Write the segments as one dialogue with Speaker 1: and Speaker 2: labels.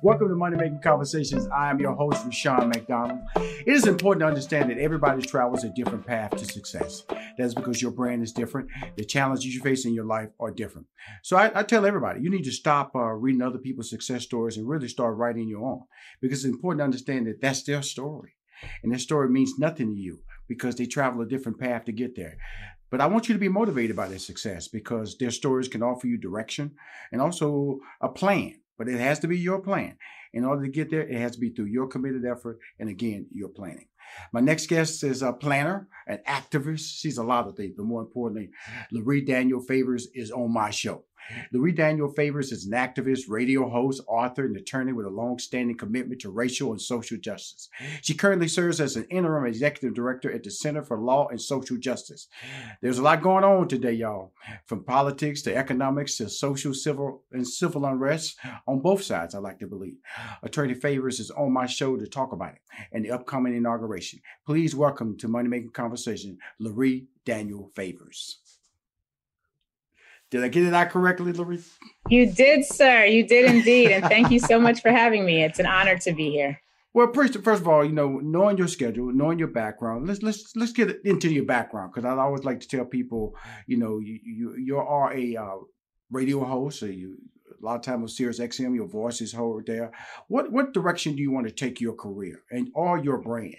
Speaker 1: Welcome to Money Making Conversations. I am your host, Rushion McDonald. It is important to understand that everybody travels a different path to success. That's because your brand is different. The challenges you face in your life are different. So I, I tell everybody, you need to stop uh, reading other people's success stories and really start writing your own because it's important to understand that that's their story. And their story means nothing to you because they travel a different path to get there. But I want you to be motivated by their success because their stories can offer you direction and also a plan but it has to be your plan. In order to get there, it has to be through your committed effort and again, your planning. My next guest is a planner, an activist. She's a lot of things, but more importantly, Loree Daniel Favors is on my show. Loree Daniel Favors is an activist, radio host, author, and attorney with a long-standing commitment to racial and social justice. She currently serves as an interim executive director at the Center for Law and Social Justice. There's a lot going on today, y'all, from politics to economics to social, civil, and civil unrest on both sides, I like to believe. Attorney Favors is on my show to talk about it and the upcoming inauguration. Please welcome to Money Making Conversation, Loree Daniel Favors. Did I get it out correctly, Loree?
Speaker 2: You did, sir. You did indeed. And thank you so much for having me. It's an honor to be here.
Speaker 1: Well, first, first of all, you know, knowing your schedule, knowing your background, let's let's let's get into your background because I always like to tell people, you know, you you, you are a uh, radio host, so you a lot of time with Sirius XM, your voice is heard there. What what direction do you want to take your career and all your brand?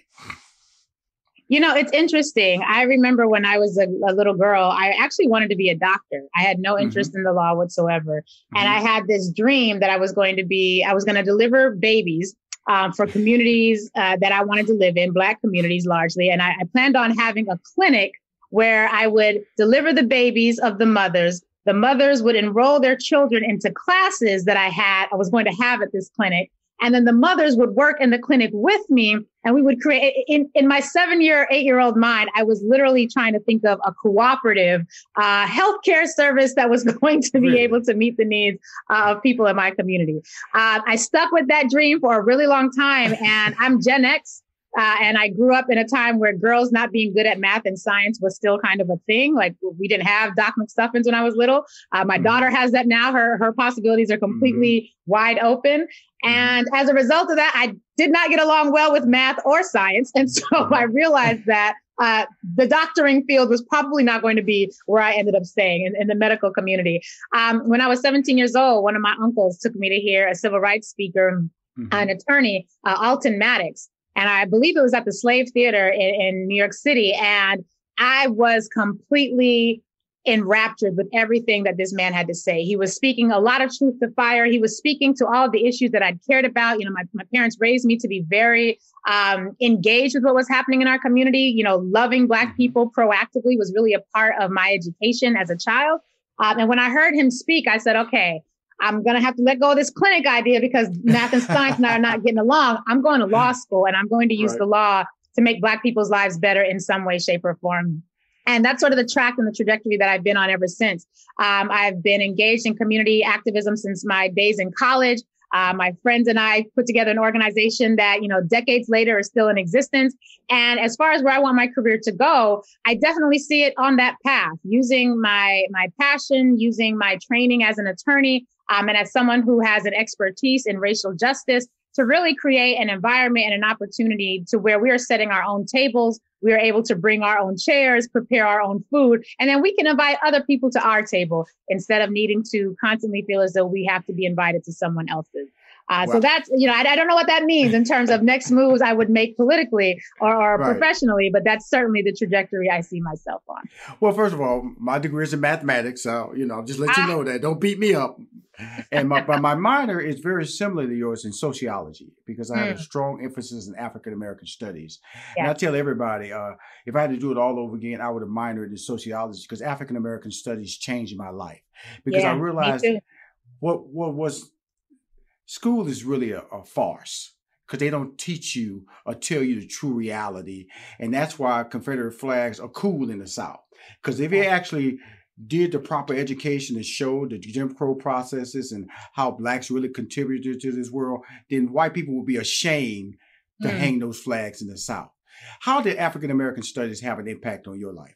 Speaker 2: You know, it's interesting. I remember when I was a, a, little girl, I actually wanted to be a doctor. I had no interest mm-hmm. in the law whatsoever. Mm-hmm. And I had this dream that I was going to be, I was going to deliver babies um, for communities uh, that I wanted to live in, Black communities largely. And I, I planned on having a clinic where I would deliver the babies of the mothers. The mothers would enroll their children into classes that I had, I was going to have at this clinic. And then the mothers would work in the clinic with me and we would create in, in my seven year, eight year old mind, I was literally trying to think of a cooperative uh, healthcare service that was going to be really? able to meet the needs uh, of people in my community. Uh, I stuck with that dream for a really long time and I'm Gen X. Uh, and I grew up in a time where girls not being good at math and science was still kind of a thing. Like we didn't have Doc McStuffins when I was little. Uh, my mm-hmm. daughter has that now. Her her possibilities are completely mm-hmm. wide open. Mm-hmm. And as a result of that, I did not get along well with math or science, and so mm-hmm. I realized that. Uh, the doctoring field was probably not going to be where I ended up staying in, in the medical community. Um, when I was 17 years old, one of my uncles took me to hear a civil rights speaker, mm-hmm. an attorney, uh, Alton Maddox, and I believe it was at the Slave Theater in, in New York City. And I was completely enraptured with everything that this man had to say. He was speaking a lot of truth to fire. He was speaking to all of the issues that I'd cared about. You know, my, my parents raised me to be very um, engaged with what was happening in our community. You know, loving Black mm-hmm. people proactively was really a part of my education as a child. Um, and when I heard him speak, I said, okay, I'm going to have to let go of this clinic idea because math and science and I are not getting along. I'm going to law school and I'm going to use right. the law to make Black people's lives better in some way, shape, or form. And that's sort of the track and the trajectory that I've been on ever since. Um, I've been engaged in community activism since my days in college. Uh, my friends and I put together an organization that, you know, decades later is still in existence. And as far as where I want my career to go, I definitely see it on that path, using my my passion, using my training as an attorney, um, and as someone who has an expertise in racial justice to really create an environment and an opportunity to where we are setting our own tables. We are able to bring our own chairs, prepare our own food, and then we can invite other people to our table instead of needing to constantly feel as though we have to be invited to someone else's. Uh, wow. So that's, you know, I, I, don't know what that means in terms of next moves I would make politically or, or right. professionally, but that's certainly the trajectory I see myself on.
Speaker 1: Well, first of all, my degree is in mathematics. So, you know, just let you ah. know that. Don't beat me up. And my, my minor is very similar to yours in sociology because I have mm. a hmm. strong emphasis in African American studies. Yeah. And I tell everybody, uh, if I had to do it all over again, I would have minored in sociology because African American studies changed my life because yeah, I realized what what was school is really a, a farce because they don't teach you or tell you the true reality. And that's why Confederate flags are cool in the South. Because if they actually did the proper education and showed the Jim Crow processes and how blacks really contributed to this world, then white people would be ashamed to mm. hang those flags in the South. How did African American studies have an impact on your life?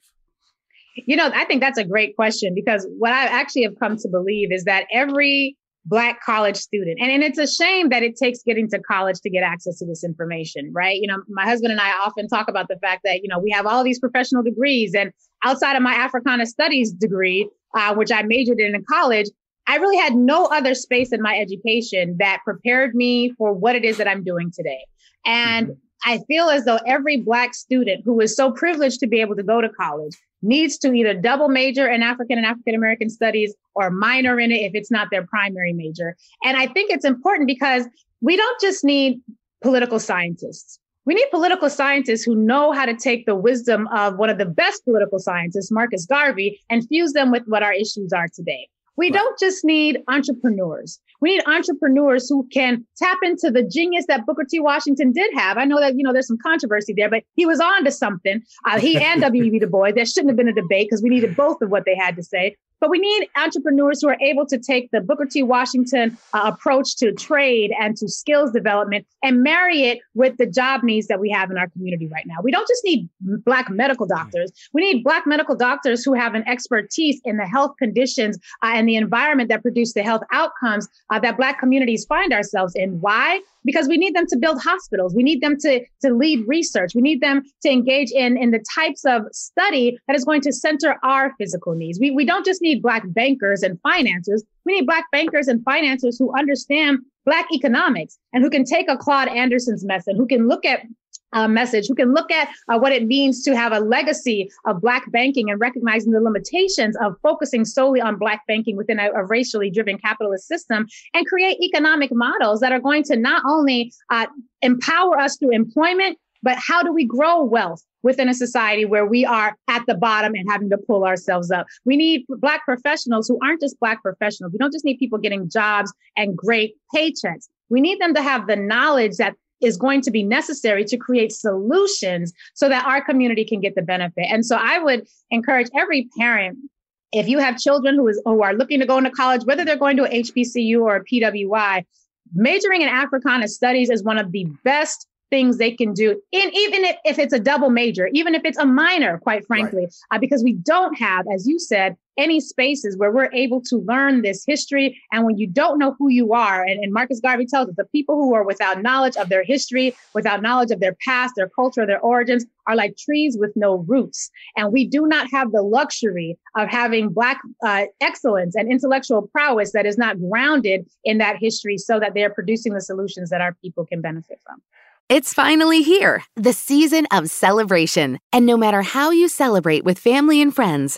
Speaker 2: You know, I think that's a great question because what I actually have come to believe is that every black college student. And, and it's a shame that it takes getting to college to get access to this information, right? You know, my husband and I often talk about the fact that, you know, we have all these professional degrees and outside of my Africana studies degree, uh, which I majored in in college, I really had no other space in my education that prepared me for what it is that I'm doing today. And mm-hmm. I feel as though every Black student who is so privileged to be able to go to college needs to either double major in African and African American studies or minor in it if it's not their primary major. And I think it's important because we don't just need political scientists. We need political scientists who know how to take the wisdom of one of the best political scientists, Marcus Garvey, and fuse them with what our issues are today. We right. don't just need entrepreneurs. We need entrepreneurs who can tap into the genius that Booker T. Washington did have. I know that, you know, there's some controversy there, but he was on to something. Uh, he and W.E.B. Du Bois. There shouldn't have been a debate because we needed both of what they had to say. But we need entrepreneurs who are able to take the Booker T. Washington uh, approach to trade and to skills development and marry it with the job needs that we have in our community right now. We don't just need Black medical doctors. We need Black medical doctors who have an expertise in the health conditions uh, and the environment that produce the health outcomes uh, that Black communities find ourselves in. Why? Because we need them to build hospitals. We need them to, to lead research. We need them to engage in, in the types of study that is going to center our physical needs. We, we don't just need Black bankers and financiers. We need Black bankers and financiers who understand Black economics and who can take a Claude Anderson's method, who can look at uh, message, who can look at uh, what it means to have a legacy of Black banking and recognizing the limitations of focusing solely on Black banking within a, a racially driven capitalist system and create economic models that are going to not only uh, empower us through employment, but how do we grow wealth within a society where we are at the bottom and having to pull ourselves up. We need Black professionals who aren't just Black professionals. We don't just need people getting jobs and great paychecks. We need them to have the knowledge that is going to be necessary to create solutions so that our community can get the benefit. And so I would encourage every parent if you have children who is who are looking to go into college, whether they're going to a HBCU or a PWI, majoring in Africana studies is one of the best things they can do in even if, if it's a double major even if it's a minor quite frankly right. uh, because we don't have as you said any spaces where we're able to learn this history. And when you don't know who you are and, and marcus garvey tells us the people who are without knowledge of their history without knowledge of their past their culture their origins are like trees with no roots. And we do not have the luxury of having black uh, excellence and intellectual prowess that is not grounded in that history so that they're producing the solutions that our people can benefit from.
Speaker 3: It's finally here, the season of celebration. And no matter how you celebrate with family and friends,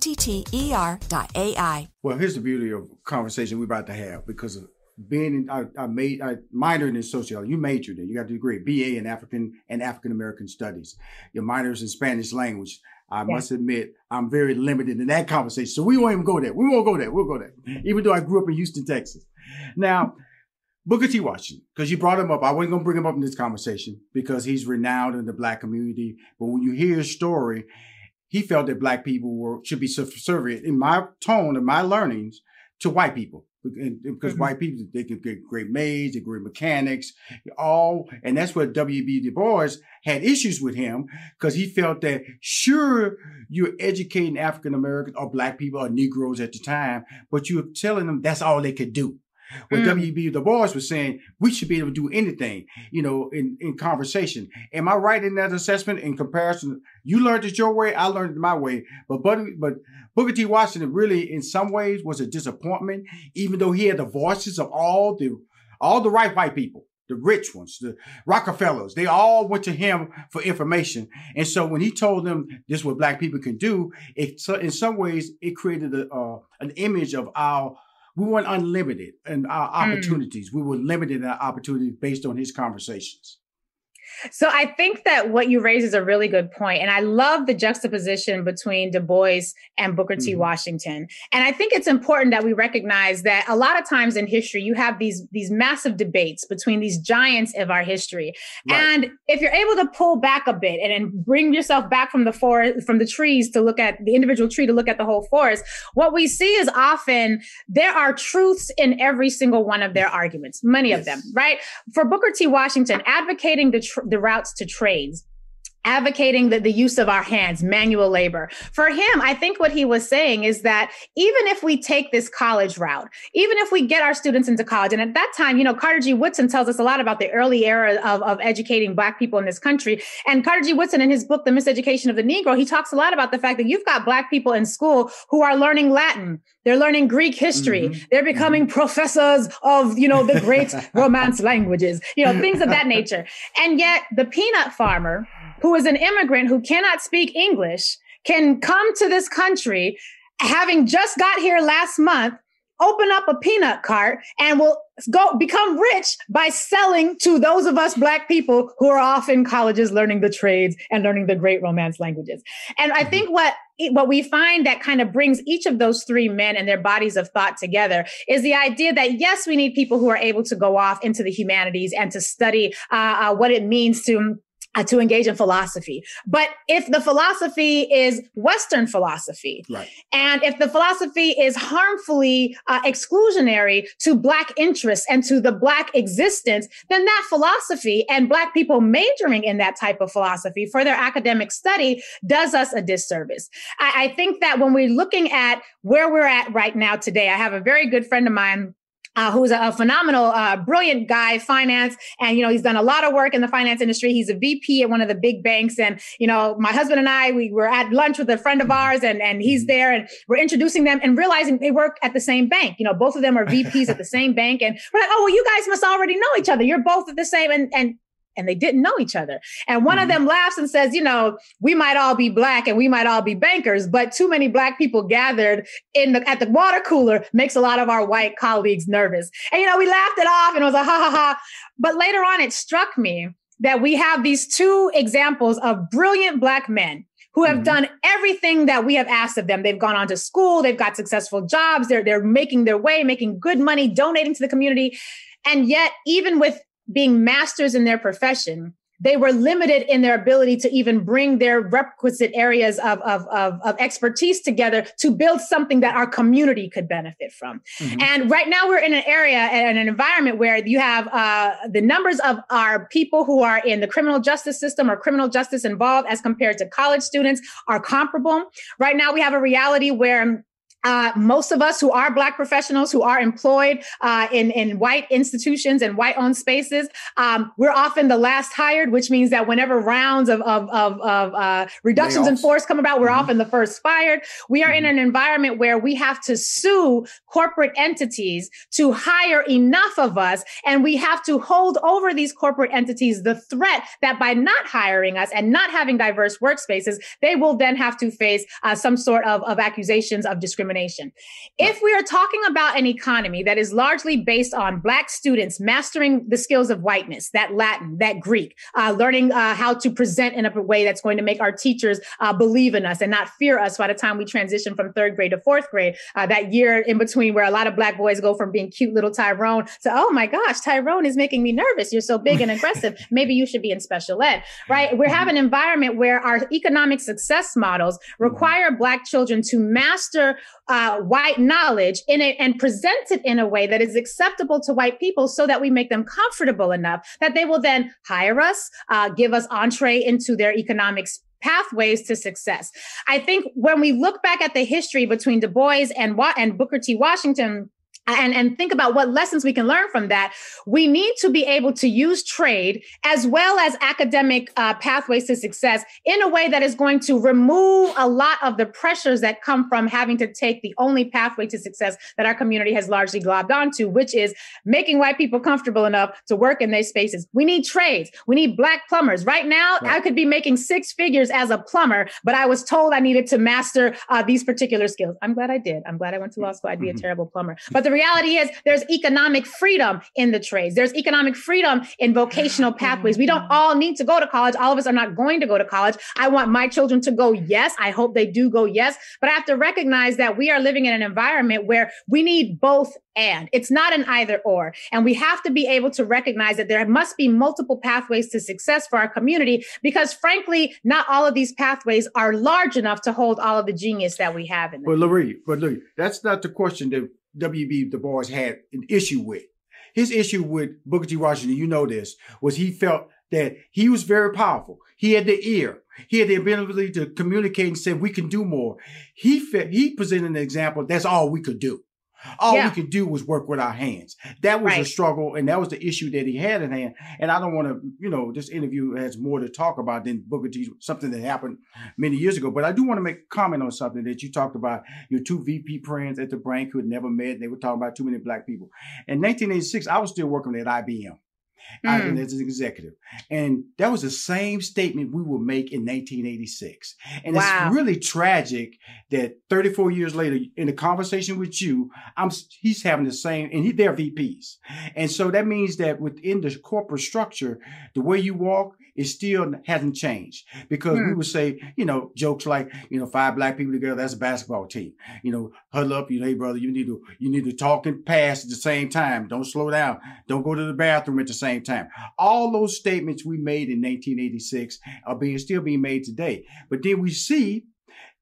Speaker 4: T T E R dot AI.
Speaker 1: Well, here's the beauty of conversation we're about to have because of being in, I, I made I minored in sociology. You majored in, you got the degree, BA in African and African American studies. Your minors in Spanish language. I yeah. must admit, I'm very limited in that conversation. So we won't even go there. We won't go there. We'll go there. Even though I grew up in Houston, Texas. Now, Booker T. Washington, because you brought him up. I wasn't going to bring him up in this conversation because he's renowned in the black community. But when you hear his story, he felt that black people were should be subservient in my tone and my learnings to white people because mm-hmm. white people they can get great maids, they great mechanics, all, and that's what W.B. Du Bois had issues with him because he felt that sure you're educating African Americans or black people or Negroes at the time, but you're telling them that's all they could do. What mm. W.B. Du Bois was saying, we should be able to do anything, you know, in, in conversation. Am I right in that assessment in comparison? You learned it your way, I learned it my way. But but, but Booker T. Washington really, in some ways, was a disappointment, even though he had the voices of all the all the right white people the rich ones, the Rockefellers, they all went to him for information. And so when he told them this is what black people can do, it so in some ways it created a, uh, an image of our we weren't unlimited in our hmm. opportunities. Mm. We were limited in our opportunities based on his conversations.
Speaker 2: So I think that what you raise is a really good point. And I love the juxtaposition between Du Bois and Booker T. Mm-hmm. Washington. And I think it's important that we recognize that a lot of times in history, you have these, these massive debates between these giants of our history. Right. And if you're able to pull back a bit and, and bring yourself back from the forest, from the trees to look at the individual tree to look at the whole forest, what we see is often there are truths in every single one of their arguments, many yes. of them, right? For Booker T. Washington, advocating the tr- the routes to trades advocating the, the use of our hands, manual labor. For him, I think what he was saying is that even if we take this college route, even if we get our students into college, and at that time, you know, Carter G. Woodson tells us a lot about the early era of, of educating Black people in this country. And Carter G. Woodson, in his book, The Miseducation of the Negro, he talks a lot about the fact that you've got Black people in school who are learning Latin. They're learning Greek history. Mm-hmm. They're becoming mm-hmm. professors of, you know, the great Romance languages, you know, things of that nature. And yet the peanut farmer, who is an immigrant who cannot speak English can come to this country having just got here last month open up a peanut cart and will go become rich by selling to those of us black people who are off in colleges learning the trades and learning the great romance languages. And i think what what we find that kind of brings each of those three men and their bodies of thought together is the idea that yes we need people who are able to go off into the humanities and to study uh, uh, what it means to to engage in philosophy. But if the philosophy is Western philosophy, right. and if the philosophy is harmfully uh, exclusionary to Black interests and to the Black existence, then that philosophy and Black people majoring in that type of philosophy for their academic study does us a disservice. I, I think that when we're looking at where we're at right now today, I have a very good friend of mine uh, who's a, a phenomenal, uh, brilliant guy, finance, and you know he's done a lot of work in the finance industry. He's a VP at one of the big banks, and you know my husband and I we were at lunch with a friend of ours, and and he's mm-hmm. there, and we're introducing them and realizing they work at the same bank. You know, both of them are VPs at the same bank, and we're like, oh well, you guys must already know each other. You're both at the same, and and and they didn't know each other. And one mm-hmm. of them laughs and says, you know, we might all be black and we might all be bankers, but too many black people gathered in the at the water cooler makes a lot of our white colleagues nervous. And you know, we laughed it off and it was like ha ha ha. But later on it struck me that we have these two examples of brilliant black men who have mm-hmm. done everything that we have asked of them. They've gone on to school, they've got successful jobs, they're they're making their way, making good money, donating to the community. And yet, even with being masters in their profession, they were limited in their ability to even bring their requisite areas of, of, of, of, expertise together to build something that our community could benefit from. Mm-hmm. And right now we're in an area and an environment where you have uh, the numbers of our people who are in the criminal justice system or criminal justice involved as compared to college students are comparable. Right now we have a reality where uh, most of us who are Black professionals who are employed uh, in, in white institutions and white owned spaces, um, we're often the last hired, which means that whenever rounds of, of, of, of uh, reductions in force come about, we're mm-hmm. often the first fired. We are mm-hmm. in an environment where we have to sue corporate entities to hire enough of us, and we have to hold over these corporate entities the threat that by not hiring us and not having diverse workspaces, they will then have to face uh, some sort of, of accusations of discrimination discrimination. If we are talking about an economy that is largely based on Black students mastering the skills of whiteness, that Latin, that Greek, uh, learning uh, how to present in a way that's going to make our teachers uh, believe in us and not fear us by the time we transition from third grade to fourth grade, uh, that year in between where a lot of Black boys go from being cute little Tyrone to, oh my gosh, Tyrone is making me nervous. You're so big and aggressive. Maybe you should be in special ed, right? We have an environment where our economic success models require Black children to master uh, white knowledge in it and present it in a way that is acceptable to white people so that we make them comfortable enough that they will then hire us, uh, give us entree into their economics pathways to success. I think when we look back at the history between Du Bois and, and Booker T. Washington, and, and think about what lessons we can learn from that. We need to be able to use trade as well as academic uh, pathways to success in a way that is going to remove a lot of the pressures that come from having to take the only pathway to success that our community has largely globbed onto, which is making white people comfortable enough to work in their spaces. We need trades. We need black plumbers. Right now, right. I could be making six figures as a plumber, but I was told I needed to master uh, these particular skills. I'm glad I did. I'm glad I went to law school. I'd be mm-hmm. a terrible plumber. But the reality is there's economic freedom in the trades. There's economic freedom in vocational mm-hmm. pathways. We don't all need to go to college. All of us are not going to go to college. I want my children to go, yes. I hope they do go, yes. But I have to recognize that we are living in an environment where we need both and it's not an either or. And we have to be able to recognize that there must be multiple pathways to success for our community because frankly, not all of these pathways are large enough to hold all of the genius that we have in them.
Speaker 1: But Larry, but look, that's not the question that W.B. Du Bois had an issue with. His issue with Booker T. Washington, you know this, was he felt that he was very powerful. He had the ear. He had the ability to communicate and say, we can do more. He felt, he presented an example. That's all we could do. All yeah. we could do was work with our hands. That was right. a struggle, and that was the issue that he had in hand. And I don't want to, you know, this interview has more to talk about than Booker T, something that happened many years ago. But I do want to make a comment on something that you talked about. Your two VP friends at the bank who had never met. They were talking about too many black people. In 1986, I was still working at IBM mm. as an executive. And that was the same statement we would make in 1986. And wow. it's really tragic that 34 years later, in a conversation with you, I'm he's having the same, and he, they're VPs. And so that means that within the corporate structure, the way you walk, it still hasn't changed because we hmm. would say, you know, jokes like, you know, five black people together, that's a basketball team. You know, huddle up, you know, hey brother, you need to you need to talk and pass at the same time. Don't slow down. Don't go to the bathroom at the same time. All those statements we made in 1986 are being still being made today. But then we see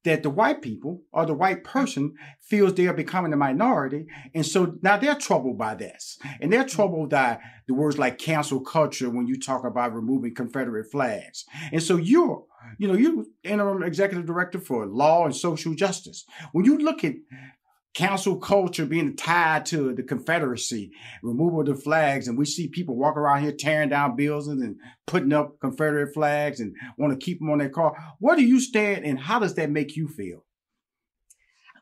Speaker 1: that the white people or the white person feels they are becoming a minority. And so now they're troubled by this. And they're troubled by the words like cancel culture when you talk about removing Confederate flags. And so you're, you know, you interim executive director for law and social justice. When you look at cancel culture being tied to the Confederacy, removal of the flags, and we see people walk around here tearing down buildings and putting up Confederate flags and want to keep them on their car. Where do you stand, and how does that make you feel?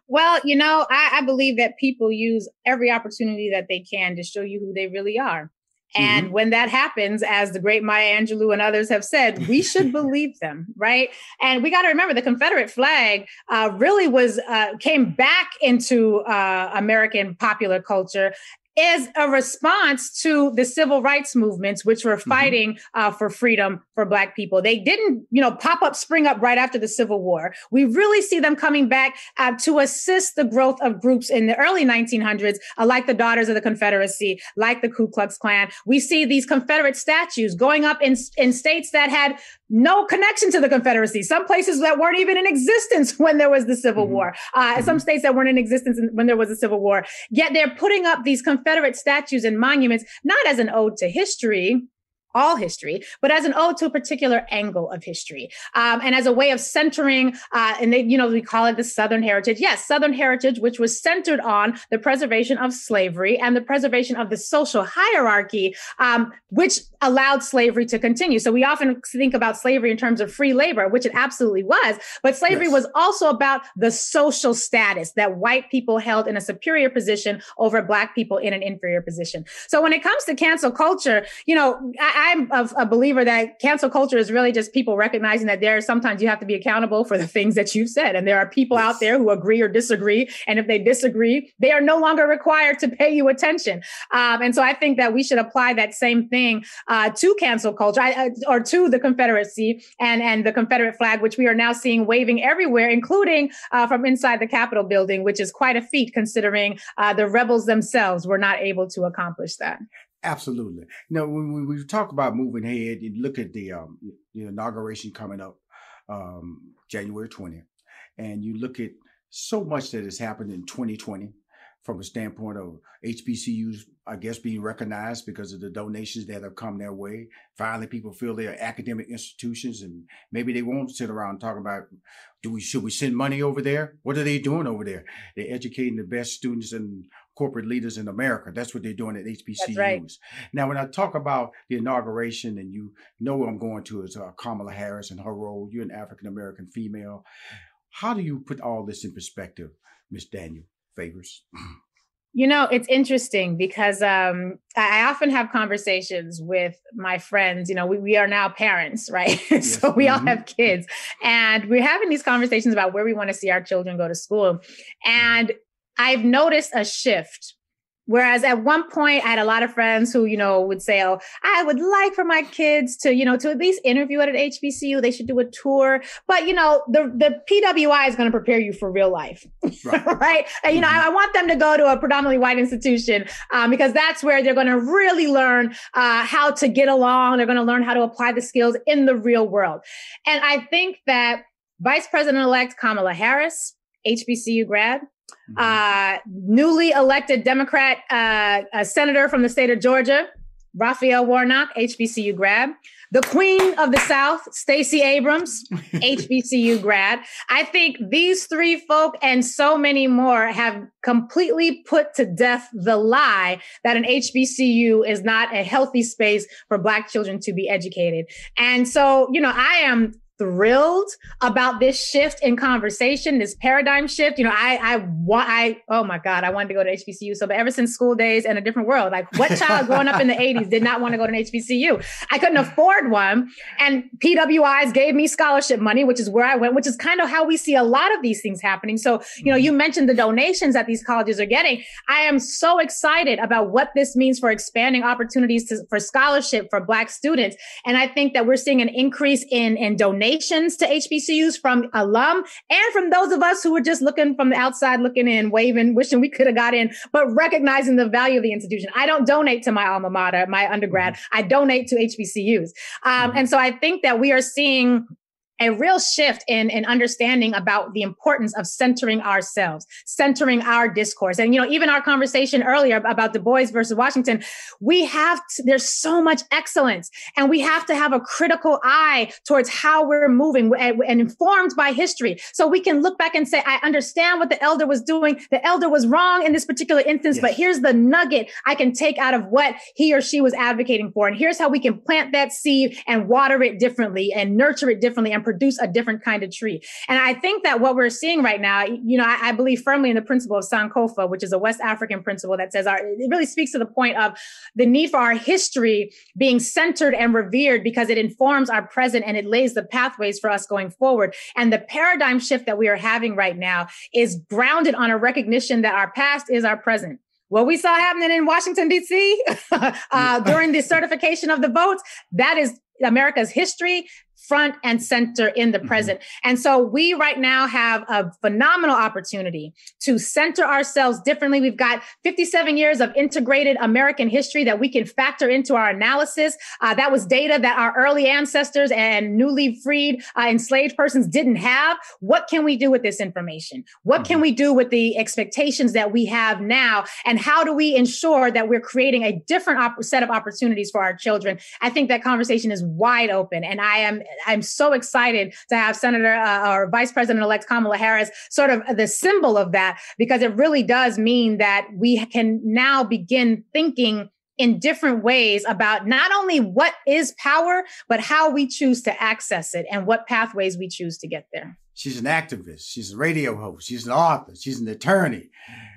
Speaker 2: Well, you know, I, I believe that people use every opportunity that they can to show you who they really are. And mm-hmm. when that happens, as the great Maya Angelou and others have said, we should believe them, right? And we got to remember the Confederate flag uh, really was uh, came back into uh, American popular culture is a response to the civil rights movements, which were mm-hmm. fighting mm-hmm. uh, for freedom for Black people. They didn't, you know, pop up, spring up right after the Civil War. We really see them coming back uh, to assist the growth of groups in the early 1900s, uh, like the Daughters of the Confederacy, like the Ku Klux Klan. We see these Confederate statues going up in, in states that had no connection to the Confederacy. Some places that weren't even in existence when there was the Civil mm-hmm. War. Uh, mm-hmm. Some states that weren't in existence when there was a Civil War. Yet they're putting up these Confederate statues and monuments, not as an ode to history, all history, but as an ode to a particular angle of history, um, and as a way of centering. Uh, and they, you know, we call it the Southern heritage. Yes, Southern heritage, which was centered on the preservation of slavery and the preservation of the social hierarchy, um, which allowed slavery to continue. So we often think about slavery in terms of free labor, which it absolutely was, but slavery yes. was also about the social status that white people held in a superior position over black people in an inferior position. So when it comes to cancel culture, you know, I, I'm a, a, believer that cancel culture is really just people recognizing that there sometimes you have to be accountable for the things that you've said. And there are people out there who agree or disagree. And if they disagree, they are no longer required to pay you attention. Um, and so I think that we should apply that same thing uh, to cancel culture I, uh, or to the Confederacy and, and the Confederate flag, which we are now seeing waving everywhere, including uh, from inside the Capitol building, which is quite a feat considering uh, the rebels themselves were not able to accomplish that.
Speaker 1: Absolutely. Know, when we talk about moving ahead, you look at the um, the inauguration coming up um, January 20th, and you look at so much that has happened in 2020 from a standpoint of HBCUs, I guess, being recognized because of the donations that have come their way. Finally, people feel they're academic institutions, and maybe they won't sit around talking about, do we should we send money over there? What are they doing over there? They're educating the best students and corporate leaders in America. That's what they're doing at HBCUs. Right. Now, when I talk about the inauguration, and you know where I'm going to is uh, Kamala Harris and her role. You're an African American female. How do you put all this in perspective, Miss Daniel Favors?
Speaker 2: You know, it's interesting because um, I often have conversations with my friends. You know, we, we are now parents, right? Yes. so we mm-hmm. all have kids. And we're having these conversations about where we want to see our children go to school. And I've noticed a shift. Whereas at one point, I had a lot of friends who, you know, would say, Oh, I would like for my kids to, you know, to at least interview at an HBCU. They should do a tour. But, you know, the, the PWI is going to prepare you for real life. Right. right? And, you know, I, I, want them to go to a predominantly white institution um, because that's where they're going to really learn uh, how to get along. They're going to learn how to apply the skills in the real world. And I think that Vice President elect Kamala Harris, HBCU grad, Mm-hmm. Uh, newly elected Democrat uh, senator from the state of Georgia, Raphael Warnock, HBCU grad. The Queen of the South, Stacey Abrams, HBCU grad. I think these three folk and so many more have completely put to death the lie that an HBCU is not a healthy space for Black children to be educated. And so, you know, I am thrilled about this shift in conversation, this paradigm shift. You know, I, I I, oh my God, I wanted to go to HBCU. So, but ever since school days and a different world, like what child growing up in the 80s did not want to go to an HBCU? I couldn't afford one. And PWIs gave me scholarship money, which is where I went, which is kind of how we see a lot of these things happening. So, you know, you mm-hmm. mentioned the donations that these colleges are getting. I am so excited about what this means for expanding opportunities to, for scholarship for Black students. And I think that we're seeing an increase in, in donations donations to HBCUs from alum and from those of us who were just looking from the outside, looking in, waving, wishing we could have got in, but recognizing the value of the institution. I don't donate to my alma mater, my undergrad. Mm-hmm. I donate to HBCUs. Um, mm-hmm. And so I think that we are seeing a real shift in, in understanding about the importance of centering ourselves, centering our discourse. And, you know, even our conversation earlier about Du Bois versus Washington, we have, to, there's so much excellence and we have to have a critical eye towards how we're moving and, and informed by history. So we can look back and say, I understand what the elder was doing. The elder was wrong in this particular instance, yes. but here's the nugget I can take out of what he or she was advocating for. And here's how we can plant that seed and water it differently and nurture it differently and produce a different kind of tree. And I think that what we're seeing right now, you know, I, I believe firmly in the principle of Sankofa, which is a West African principle that says our, it really speaks to the point of the need for our history being centered and revered because it informs our present and it lays the pathways for us going forward. And the paradigm shift that we are having right now is grounded on a recognition that our past is our present what we saw happening in Washington, D.C. uh, during the certification of the votes, that is America's history front and center in the mm-hmm. present. And so we right now have a phenomenal opportunity to center ourselves differently. We've got 57 years of integrated American history that we can factor into our analysis. Uh, that was data that our early ancestors and newly freed uh, enslaved persons didn't have. What can we do with this information? What can mm-hmm. we do with the expectations that we have now? And how do we ensure that we're creating a different op- set of opportunities for our children? I think that conversation is wide open. And I am I'm so excited to have Senator uh, or Vice President elect Kamala Harris sort of the symbol of that, because it really does mean that we can now begin thinking in different ways about not only what is power, but how we choose to access it and what pathways we choose to get there.
Speaker 1: She's an activist. She's a radio host. She's an author. She's an attorney.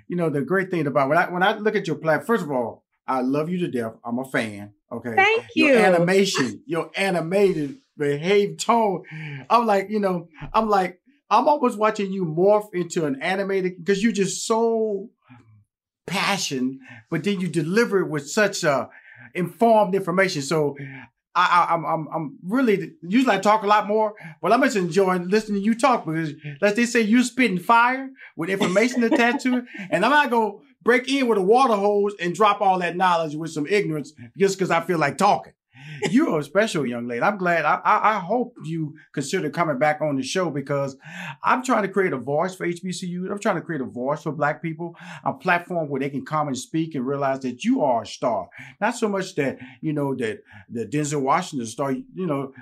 Speaker 1: You know, the great thing about when I when I look at your platform, first of all, I love you to death. I'm a fan. Okay.
Speaker 2: Thank you.
Speaker 1: Your animation, your animated behave tone. I'm like, you know, I'm like, I'm almost watching you morph into an animated because you're just so passion, but then you deliver it with such uh, informed information. So I, I, am I'm, I'm really usually I talk a lot more, but I'm just enjoying listening to you talk because, let's they say, you're spitting fire with information attached to it, and I'm not gonna break in with a water hose and drop all that knowledge with some ignorance just because I feel like talking. You're a special young lady. I'm glad. I, I, I hope you consider coming back on the show because I'm trying to create a voice for HBCU. I'm trying to create a voice for Black people, a platform where they can come and speak and realize that you are a star. Not so much that you know that the Denzel Washington star. You know,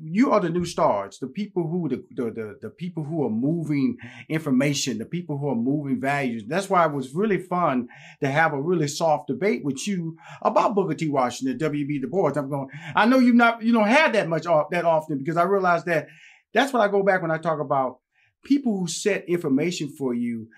Speaker 1: you are the new stars, the people who the, the, the the people who are moving information, the people who are moving values. That's why it was really fun to have a really soft debate with you about Booker T. Washington, W.B. Du Bois. I'm going. I know you've not you don't have that much off, that often because I realize that that's what I go back when I talk about people who set information for you.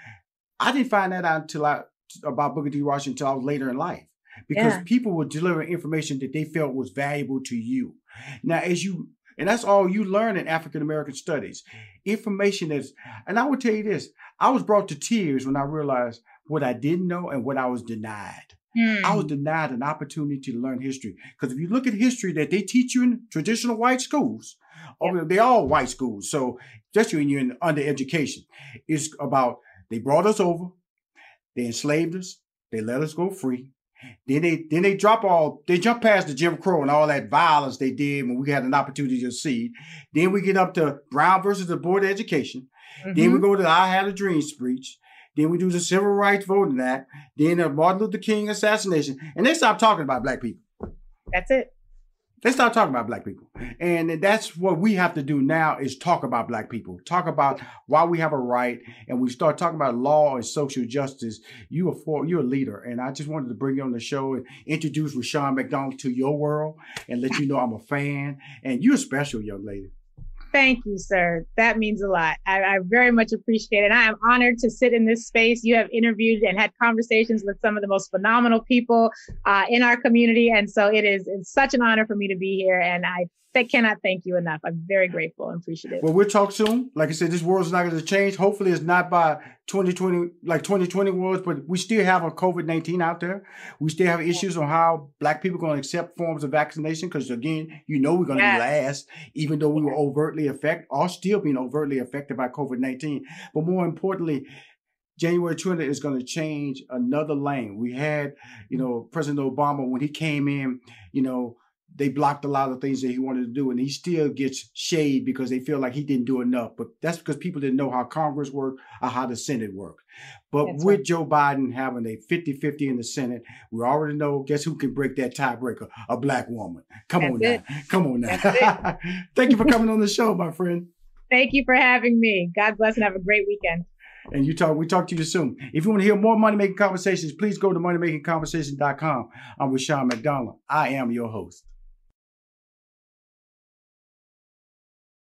Speaker 1: I didn't find that out until I about Booker T. Washington until I was later in life because yeah. people were delivering information that they felt was valuable to you. Now, as you and that's all you learn in African American studies. Information is, and I will tell you this I was brought to tears when I realized what I didn't know and what I was denied. Mm. I was hmm. denied an opportunity to learn history. Because if you look at history that they teach you in traditional white schools, or they're all white schools, so especially when you're in under education, it's about they brought us over, they enslaved us, they let us go free, then they then they drop all they jump past the Jim Crow and all that violence they did when we had an opportunity to see. Then we get up to Brown versus the Board of Education. Mm-hmm. Then we mm-hmm. go to the I Had a Dream speech. Then we do the Civil Rights Voting Act. Then the Martin Luther King assassination, and they stop talking about black people.
Speaker 2: That's it.
Speaker 1: Let's start talking about black people. And that's what we have to do now is talk about black people. Talk about why we have a right. And we start talking about law and social justice. You are for you're a leader. And I just wanted to bring you on the show and introduce Rushion McDonald to your world and let you know I'm a fan. And you're special young lady.
Speaker 2: Thank you, sir. That means a lot. I, I, very much appreciate it. I am honored to sit in this space. You have interviewed and had conversations with some of the most phenomenal people uh, in our community. And so it is such an honor for me to be here. And I I cannot thank you enough. I'm very grateful and appreciative.
Speaker 1: Well, we'll talk soon. Like I said, this world's not going to change. Hopefully, it's not by 2020, like 2020 was, but we still have a COVID 19 out there. We still have issues on how Black people are going to accept forms of vaccination because, again, you know, we're going to yes. be last, even though we were overtly affected, or still being overtly affected by COVID 19. But more importantly, January 20th is going to change another lane. We had, you know, President Obama when he came in, you know, they blocked a lot of things that he wanted to do, and he still gets shade because they feel like he didn't do enough. But that's because people didn't know how Congress worked or how the Senate worked. But that's with right. Joe Biden having a 50-50 in the Senate, we already know guess who can break that tiebreaker? A black woman. Come that's on it. now. Come on now. Thank you for coming on the show, my friend.
Speaker 2: Thank you for having me. God bless and have a great weekend.
Speaker 1: And you talk, we talk to you soon. If you want to hear more money making conversations, please go to moneymakingconversation.com. I'm Rushion McDonald. I am your host.